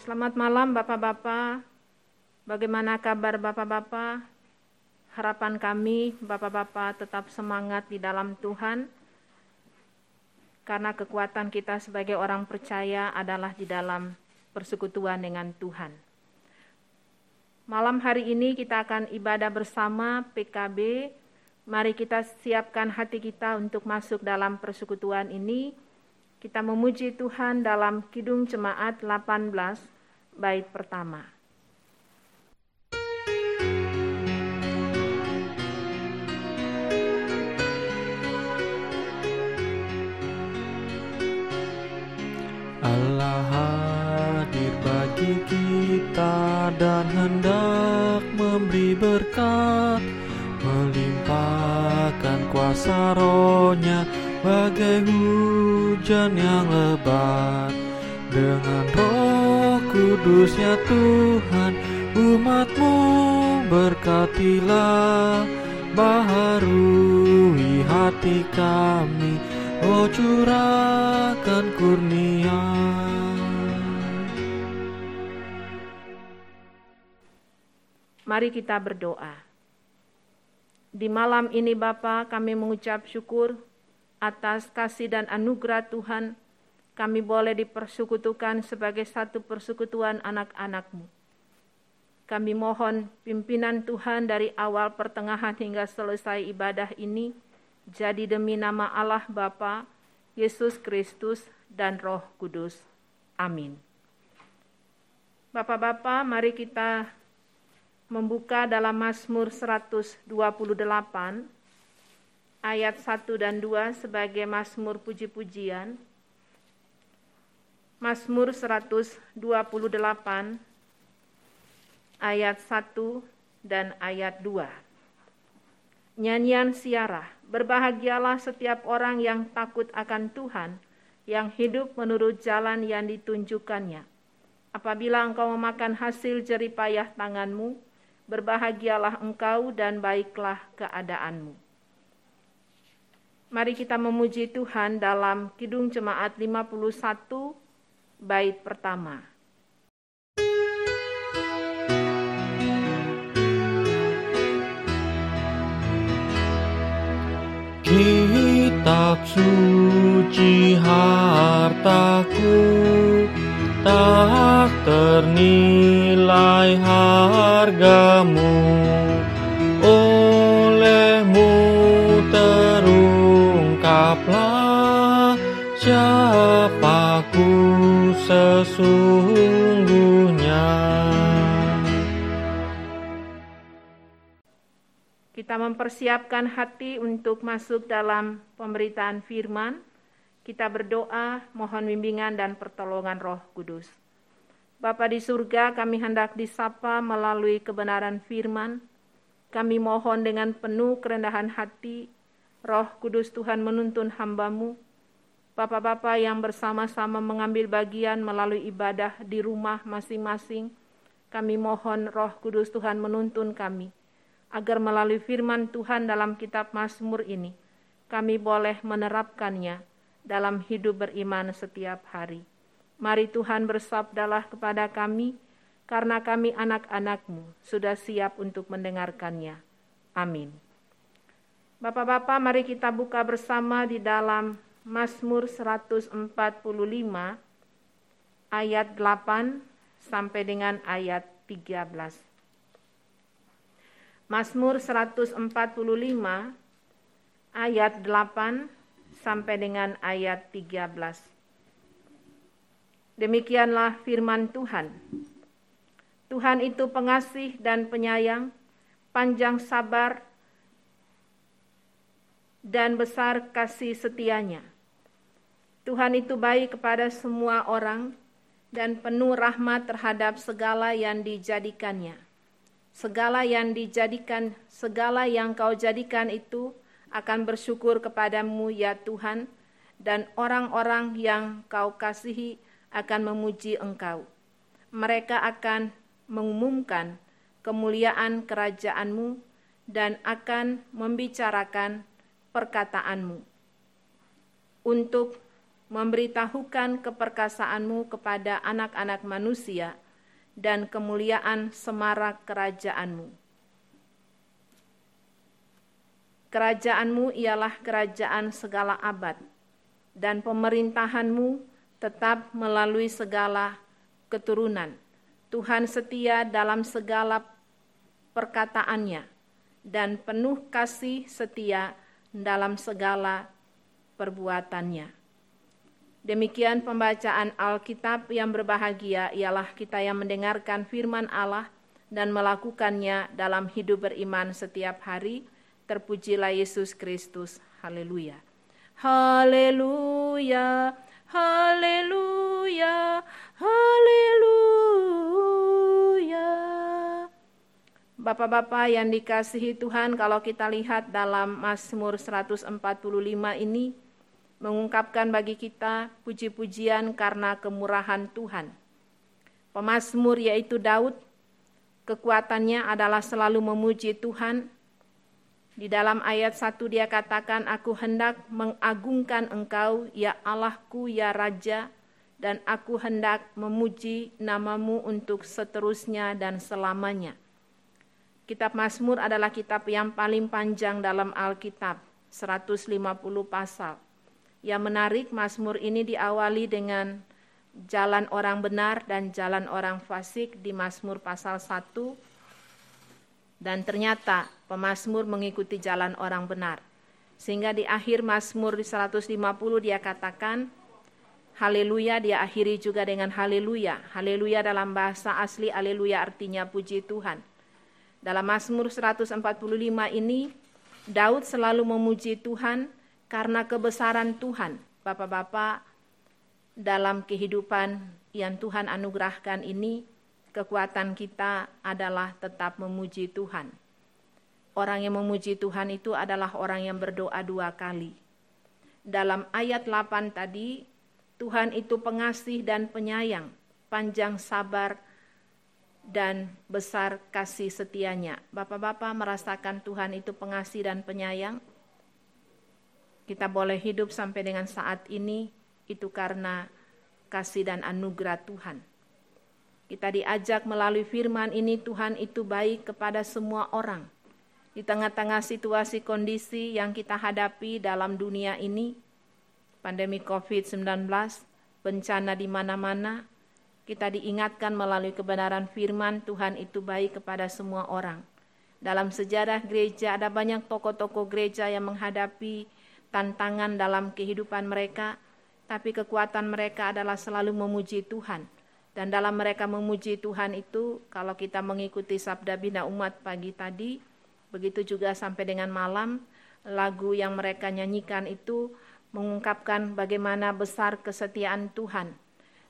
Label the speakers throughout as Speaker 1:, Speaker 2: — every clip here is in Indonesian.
Speaker 1: Selamat malam Bapak-Bapak. Bagaimana kabar Bapak-Bapak? Harapan kami Bapak-Bapak tetap semangat di dalam Tuhan. Karena kekuatan kita sebagai orang percaya adalah di dalam persekutuan dengan Tuhan. Malam hari ini kita akan ibadah bersama PKB. Mari kita siapkan hati kita untuk masuk dalam persekutuan ini kita memuji Tuhan dalam Kidung Jemaat 18 bait pertama.
Speaker 2: Allah hadir bagi kita dan hendak memberi berkat melimpahkan kuasa rohnya bagai hujan yang lebat dengan roh kudusnya Tuhan umatmu berkatilah baharui hati kami oh curahkan kurnia
Speaker 1: Mari kita berdoa. Di malam ini Bapa, kami mengucap syukur atas kasih dan anugerah Tuhan, kami boleh dipersekutukan sebagai satu persekutuan anak-anakmu. Kami mohon pimpinan Tuhan dari awal pertengahan hingga selesai ibadah ini, jadi demi nama Allah Bapa, Yesus Kristus, dan Roh Kudus. Amin. Bapak-bapak, mari kita membuka dalam Mazmur 128 ayat 1 dan 2 sebagai Mazmur puji-pujian. Mazmur 128 ayat 1 dan ayat 2. Nyanyian siarah, berbahagialah setiap orang yang takut akan Tuhan, yang hidup menurut jalan yang ditunjukkannya. Apabila engkau memakan hasil jeripayah tanganmu, berbahagialah engkau dan baiklah keadaanmu. Mari kita memuji Tuhan dalam Kidung Jemaat 51 bait pertama.
Speaker 2: Kitab suci hartaku tak ternilai hargamu sesungguhnya.
Speaker 1: Kita mempersiapkan hati untuk masuk dalam pemberitaan firman. Kita berdoa, mohon bimbingan dan pertolongan Roh Kudus. Bapa di surga, kami hendak disapa melalui kebenaran firman. Kami mohon dengan penuh kerendahan hati, Roh Kudus Tuhan menuntun hambamu, Bapak-bapak yang bersama-sama mengambil bagian melalui ibadah di rumah masing-masing, kami mohon Roh Kudus Tuhan menuntun kami, agar melalui firman Tuhan dalam kitab Mazmur ini, kami boleh menerapkannya dalam hidup beriman setiap hari. Mari Tuhan bersabdalah kepada kami, karena kami anak-anakmu sudah siap untuk mendengarkannya. Amin. Bapak-bapak, mari kita buka bersama di dalam Mazmur 145 ayat 8 sampai dengan ayat 13. Mazmur 145 ayat 8 sampai dengan ayat 13. Demikianlah firman Tuhan. Tuhan itu pengasih dan penyayang, panjang sabar dan besar kasih setianya. Tuhan itu baik kepada semua orang dan penuh rahmat terhadap segala yang dijadikannya. Segala yang dijadikan, segala yang kau jadikan itu akan bersyukur kepadamu ya Tuhan, dan orang-orang yang kau kasihi akan memuji engkau. Mereka akan mengumumkan kemuliaan kerajaanmu dan akan membicarakan perkataanmu. Untuk memberitahukan keperkasaanmu kepada anak-anak manusia dan kemuliaan semarak kerajaanmu. Kerajaanmu ialah kerajaan segala abad, dan pemerintahanmu tetap melalui segala keturunan. Tuhan setia dalam segala perkataannya, dan penuh kasih setia dalam segala perbuatannya. Demikian pembacaan Alkitab yang berbahagia ialah kita yang mendengarkan firman Allah dan melakukannya dalam hidup beriman setiap hari. Terpujilah Yesus Kristus. Haleluya. Haleluya. Haleluya. Haleluya. Bapak-bapak yang dikasihi Tuhan, kalau kita lihat dalam Mazmur 145 ini, mengungkapkan bagi kita puji-pujian karena kemurahan Tuhan. Pemasmur yaitu Daud, kekuatannya adalah selalu memuji Tuhan. Di dalam ayat 1 dia katakan, Aku hendak mengagungkan engkau, ya Allahku, ya Raja, dan aku hendak memuji namamu untuk seterusnya dan selamanya. Kitab Mazmur adalah kitab yang paling panjang dalam Alkitab, 150 pasal. Yang menarik, Mazmur ini diawali dengan jalan orang benar dan jalan orang fasik di Mazmur pasal 1. Dan ternyata pemazmur mengikuti jalan orang benar. Sehingga di akhir Mazmur di 150 dia katakan, Haleluya, dia akhiri juga dengan haleluya. Haleluya dalam bahasa asli, haleluya artinya puji Tuhan. Dalam Mazmur 145 ini, Daud selalu memuji Tuhan karena kebesaran Tuhan, Bapak-bapak, dalam kehidupan yang Tuhan anugerahkan ini, kekuatan kita adalah tetap memuji Tuhan. Orang yang memuji Tuhan itu adalah orang yang berdoa dua kali. Dalam ayat 8 tadi, Tuhan itu pengasih dan penyayang, panjang sabar, dan besar kasih setianya. Bapak-bapak merasakan Tuhan itu pengasih dan penyayang? Kita boleh hidup sampai dengan saat ini itu karena kasih dan anugerah Tuhan. Kita diajak melalui firman ini Tuhan itu baik kepada semua orang. Di tengah-tengah situasi kondisi yang kita hadapi dalam dunia ini, pandemi COVID-19, bencana di mana-mana, kita diingatkan melalui kebenaran firman Tuhan itu baik kepada semua orang. Dalam sejarah gereja ada banyak tokoh-tokoh gereja yang menghadapi tantangan dalam kehidupan mereka, tapi kekuatan mereka adalah selalu memuji Tuhan. Dan dalam mereka memuji Tuhan itu, kalau kita mengikuti Sabda Bina Umat pagi tadi, begitu juga sampai dengan malam, lagu yang mereka nyanyikan itu mengungkapkan bagaimana besar kesetiaan Tuhan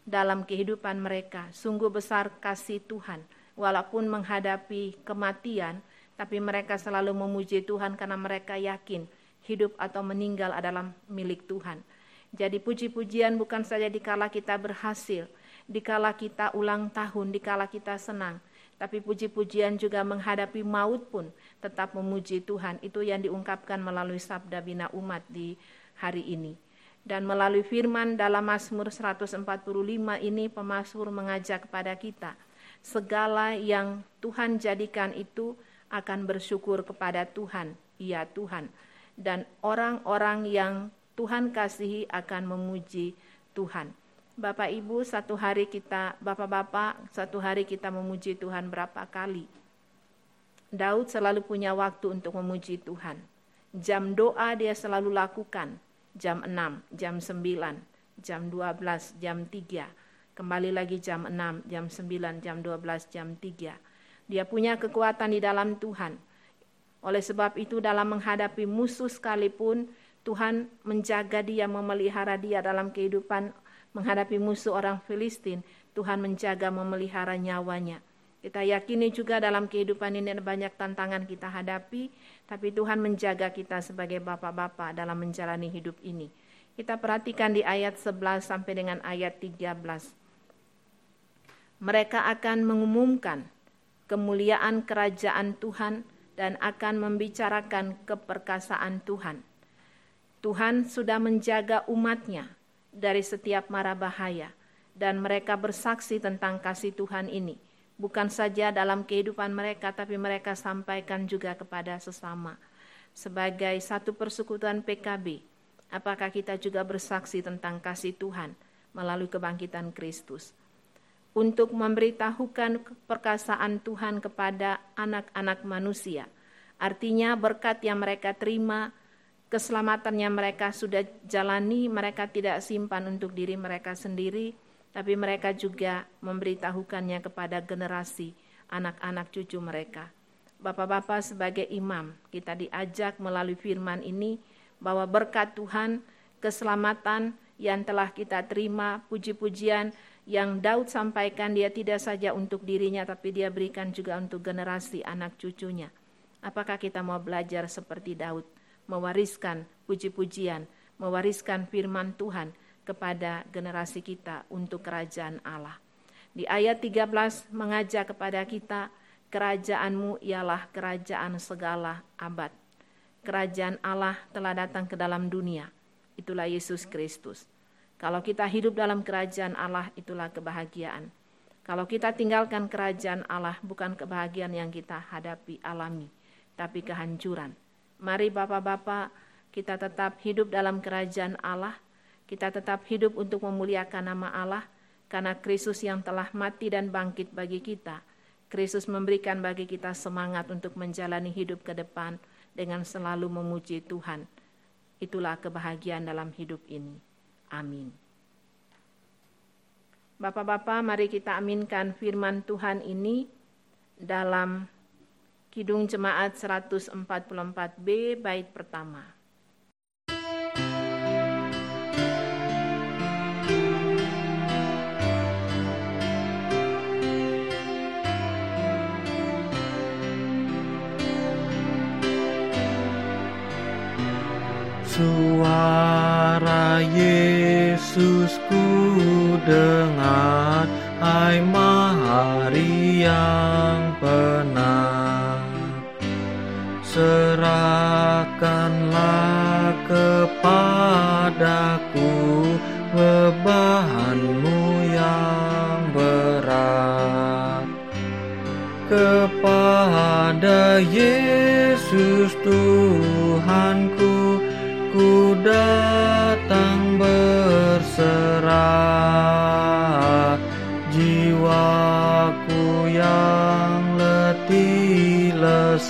Speaker 1: dalam kehidupan mereka. Sungguh besar kasih Tuhan, walaupun menghadapi kematian, tapi mereka selalu memuji Tuhan karena mereka yakin hidup atau meninggal adalah milik Tuhan. Jadi puji-pujian bukan saja dikala kita berhasil, dikala kita ulang tahun, dikala kita senang, tapi puji-pujian juga menghadapi maut pun tetap memuji Tuhan. Itu yang diungkapkan melalui sabda bina umat di hari ini. Dan melalui firman dalam Mazmur 145 ini pemazmur mengajak kepada kita segala yang Tuhan jadikan itu akan bersyukur kepada Tuhan. Ya Tuhan dan orang-orang yang Tuhan kasihi akan memuji Tuhan. Bapak Ibu, satu hari kita, Bapak-bapak, satu hari kita memuji Tuhan berapa kali? Daud selalu punya waktu untuk memuji Tuhan. Jam doa dia selalu lakukan. Jam 6, jam 9, jam 12, jam 3. Kembali lagi jam 6, jam 9, jam 12, jam 3. Dia punya kekuatan di dalam Tuhan oleh sebab itu dalam menghadapi musuh sekalipun Tuhan menjaga dia, memelihara dia dalam kehidupan menghadapi musuh orang Filistin. Tuhan menjaga, memelihara nyawanya. Kita yakini juga dalam kehidupan ini ada banyak tantangan kita hadapi, tapi Tuhan menjaga kita sebagai bapak-bapak dalam menjalani hidup ini. Kita perhatikan di ayat 11 sampai dengan ayat 13. Mereka akan mengumumkan kemuliaan kerajaan Tuhan dan akan membicarakan keperkasaan Tuhan. Tuhan sudah menjaga umatnya dari setiap mara bahaya dan mereka bersaksi tentang kasih Tuhan ini bukan saja dalam kehidupan mereka tapi mereka sampaikan juga kepada sesama sebagai satu persekutuan PKB apakah kita juga bersaksi tentang kasih Tuhan melalui kebangkitan Kristus untuk memberitahukan perkasaan Tuhan kepada anak-anak manusia. Artinya berkat yang mereka terima, keselamatan yang mereka sudah jalani, mereka tidak simpan untuk diri mereka sendiri, tapi mereka juga memberitahukannya kepada generasi anak-anak cucu mereka. Bapak-bapak sebagai imam, kita diajak melalui firman ini bahwa berkat Tuhan, keselamatan yang telah kita terima, puji-pujian yang Daud sampaikan dia tidak saja untuk dirinya tapi dia berikan juga untuk generasi anak cucunya. Apakah kita mau belajar seperti Daud, mewariskan puji-pujian, mewariskan firman Tuhan kepada generasi kita untuk kerajaan Allah. Di ayat 13 mengajak kepada kita, kerajaanmu ialah kerajaan segala abad. Kerajaan Allah telah datang ke dalam dunia. Itulah Yesus Kristus. Kalau kita hidup dalam kerajaan Allah, itulah kebahagiaan. Kalau kita tinggalkan kerajaan Allah, bukan kebahagiaan yang kita hadapi, alami, tapi kehancuran. Mari Bapak-bapak, kita tetap hidup dalam kerajaan Allah, kita tetap hidup untuk memuliakan nama Allah, karena Kristus yang telah mati dan bangkit bagi kita. Kristus memberikan bagi kita semangat untuk menjalani hidup ke depan dengan selalu memuji Tuhan. Itulah kebahagiaan dalam hidup ini. Amin. Bapak-bapak, mari kita aminkan firman Tuhan ini dalam Kidung Jemaat 144b bait pertama.
Speaker 2: Suara Yesus dengar Hai mahari yang penat. Serahkanlah kepadaku Bebanmu yang berat. Kepada Yesus Tuhanku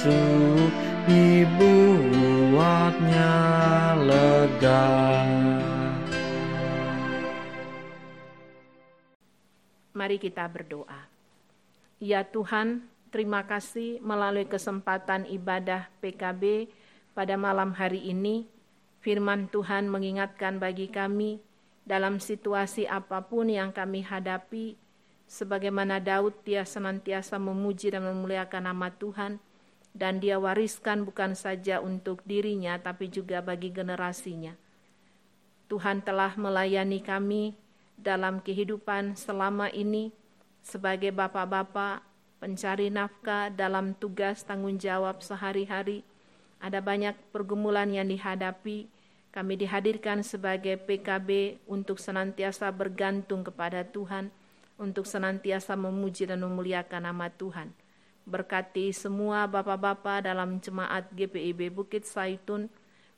Speaker 2: lesu dibuatnya lega
Speaker 1: Mari kita berdoa. Ya Tuhan, terima kasih melalui kesempatan ibadah PKB pada malam hari ini Firman Tuhan mengingatkan bagi kami dalam situasi apa pun yang kami hadapi, sebagaimana Daud dia senantiasa memuji dan memuliakan nama Tuhan, dan dia wariskan bukan saja untuk dirinya, tapi juga bagi generasinya. Tuhan telah melayani kami dalam kehidupan selama ini sebagai bapak-bapak pencari nafkah dalam tugas tanggung jawab sehari-hari ada banyak pergumulan yang dihadapi. Kami dihadirkan sebagai PKB untuk senantiasa bergantung kepada Tuhan, untuk senantiasa memuji dan memuliakan nama Tuhan. Berkati semua bapak-bapak dalam jemaat GPIB Bukit Saitun,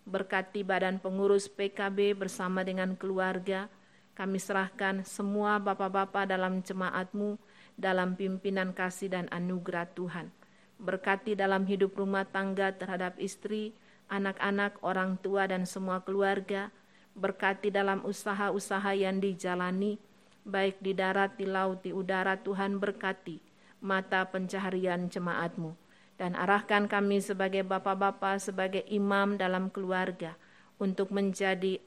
Speaker 1: berkati badan pengurus PKB bersama dengan keluarga. Kami serahkan semua bapak-bapak dalam jemaatmu dalam pimpinan kasih dan anugerah Tuhan. Berkati dalam hidup rumah tangga terhadap istri, anak-anak, orang tua, dan semua keluarga, berkati dalam usaha-usaha yang dijalani, baik di darat, di laut, di udara, Tuhan berkati mata pencaharian jemaatmu. Dan arahkan kami sebagai bapak-bapak, sebagai imam dalam keluarga, untuk menjadi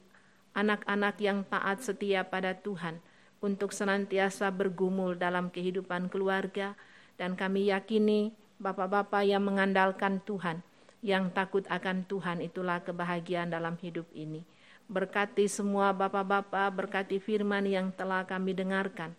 Speaker 1: anak-anak yang taat setia pada Tuhan, untuk senantiasa bergumul dalam kehidupan keluarga, dan kami yakini Bapak-bapak yang mengandalkan Tuhan, yang takut akan Tuhan, itulah kebahagiaan dalam hidup ini. Berkati semua bapak-bapak, berkati firman yang telah kami dengarkan,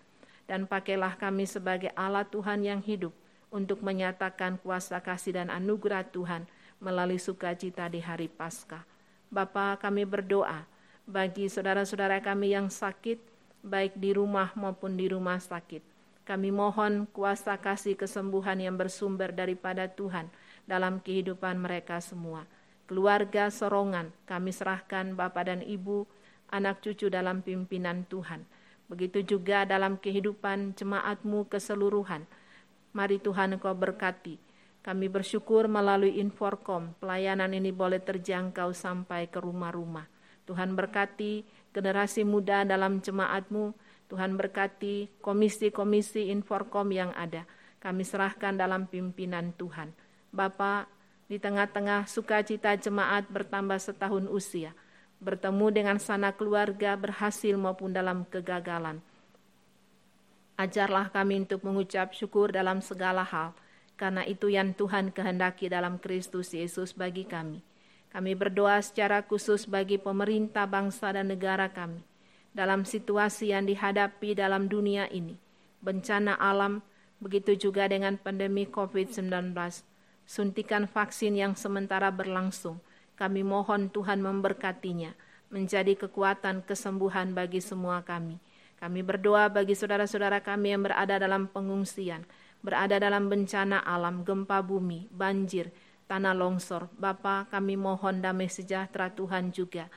Speaker 1: dan pakailah kami sebagai alat Tuhan yang hidup untuk menyatakan kuasa kasih dan anugerah Tuhan melalui sukacita di hari Paskah. Bapa kami berdoa, bagi saudara-saudara kami yang sakit, baik di rumah maupun di rumah sakit. Kami mohon kuasa kasih kesembuhan yang bersumber daripada Tuhan dalam kehidupan mereka semua. Keluarga sorongan, kami serahkan Bapak dan Ibu, anak cucu dalam pimpinan Tuhan. Begitu juga dalam kehidupan jemaatmu keseluruhan. Mari Tuhan Engkau berkati. Kami bersyukur melalui Inforkom, pelayanan ini boleh terjangkau sampai ke rumah-rumah. Tuhan berkati generasi muda dalam jemaatmu. Tuhan berkati komisi-komisi Inforkom yang ada. Kami serahkan dalam pimpinan Tuhan. Bapak, di tengah-tengah sukacita jemaat bertambah setahun usia, bertemu dengan sana keluarga berhasil maupun dalam kegagalan. Ajarlah kami untuk mengucap syukur dalam segala hal, karena itu yang Tuhan kehendaki dalam Kristus Yesus bagi kami. Kami berdoa secara khusus bagi pemerintah bangsa dan negara kami dalam situasi yang dihadapi dalam dunia ini, bencana alam, begitu juga dengan pandemi COVID-19, suntikan vaksin yang sementara berlangsung. Kami mohon Tuhan memberkatinya, menjadi kekuatan kesembuhan bagi semua kami. Kami berdoa bagi saudara-saudara kami yang berada dalam pengungsian, berada dalam bencana alam, gempa bumi, banjir, tanah longsor. Bapa, kami mohon damai sejahtera Tuhan juga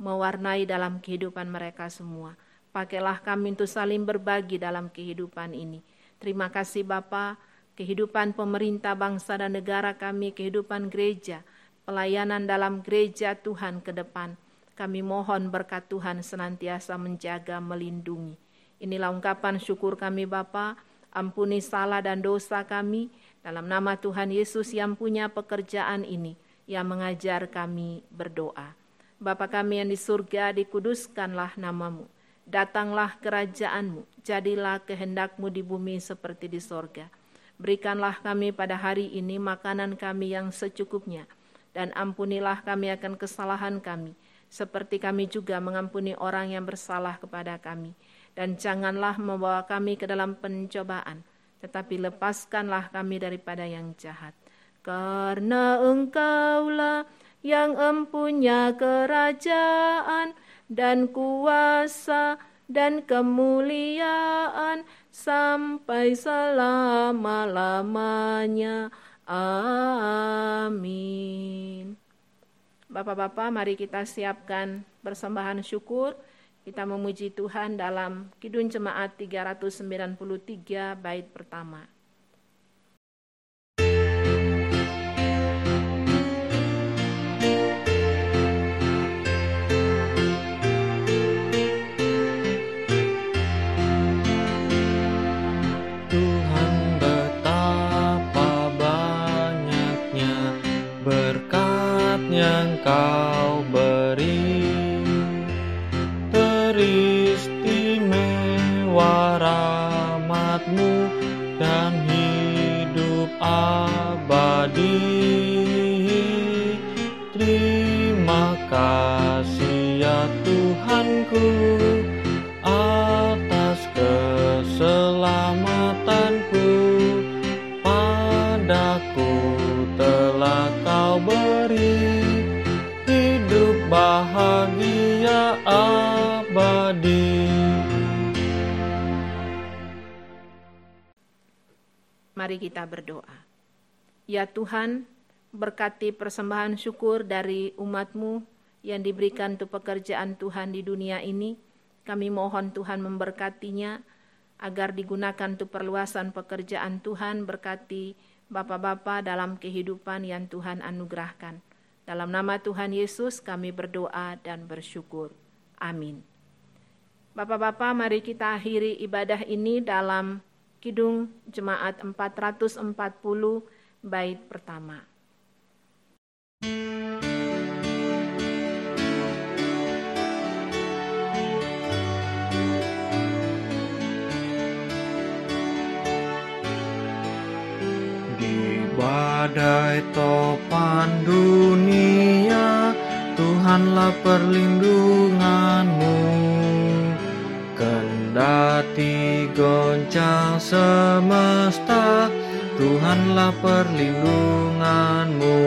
Speaker 1: mewarnai dalam kehidupan mereka semua. Pakailah kami untuk saling berbagi dalam kehidupan ini. Terima kasih Bapa, kehidupan pemerintah bangsa dan negara kami, kehidupan gereja, pelayanan dalam gereja Tuhan ke depan. Kami mohon berkat Tuhan senantiasa menjaga, melindungi. Inilah ungkapan syukur kami Bapa, ampuni salah dan dosa kami, dalam nama Tuhan Yesus yang punya pekerjaan ini, yang mengajar kami berdoa. Bapa kami yang di surga, dikuduskanlah namamu. Datanglah kerajaanmu, jadilah kehendakmu di bumi seperti di sorga. Berikanlah kami pada hari ini makanan kami yang secukupnya, dan ampunilah kami akan kesalahan kami, seperti kami juga mengampuni orang yang bersalah kepada kami. Dan janganlah membawa kami ke dalam pencobaan, tetapi lepaskanlah kami daripada yang jahat. Karena engkaulah yang empunya kerajaan dan kuasa dan kemuliaan sampai selama-lamanya. Amin. Bapak-bapak, mari kita siapkan persembahan syukur. Kita memuji Tuhan dalam Kidung Jemaat 393 bait pertama. Mari kita berdoa. Ya Tuhan, berkati persembahan syukur dari umatmu yang diberikan untuk pekerjaan Tuhan di dunia ini. Kami mohon Tuhan memberkatinya agar digunakan untuk perluasan pekerjaan Tuhan berkati Bapak-Bapak dalam kehidupan yang Tuhan anugerahkan. Dalam nama Tuhan Yesus kami berdoa dan bersyukur. Amin. Bapak-bapak mari kita akhiri ibadah ini dalam Kidung Jemaat 440 bait pertama.
Speaker 2: Di badai topan dunia, Tuhanlah perlindunganmu. Kendati goncang semesta, Tuhanlah perlindunganmu.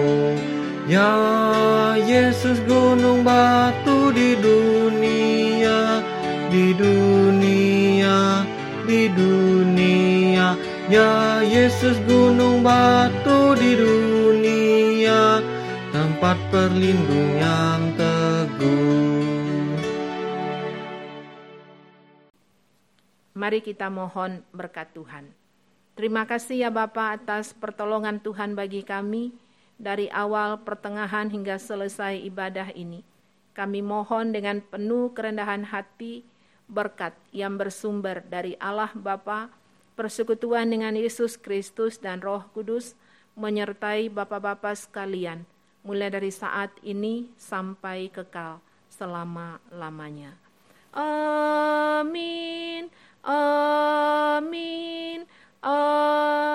Speaker 2: Ya Yesus gunung batu di dunia, di dunia, di dunia. Ya Yesus gunung batu di dunia, tempat perlindungan yang teguh.
Speaker 1: Mari kita mohon berkat Tuhan. Terima kasih ya Bapa atas pertolongan Tuhan bagi kami dari awal, pertengahan hingga selesai ibadah ini. Kami mohon dengan penuh kerendahan hati berkat yang bersumber dari Allah Bapa, persekutuan dengan Yesus Kristus dan Roh Kudus menyertai Bapak-bapak sekalian, mulai dari saat ini sampai kekal selama-lamanya. Amin. Amin. Amin.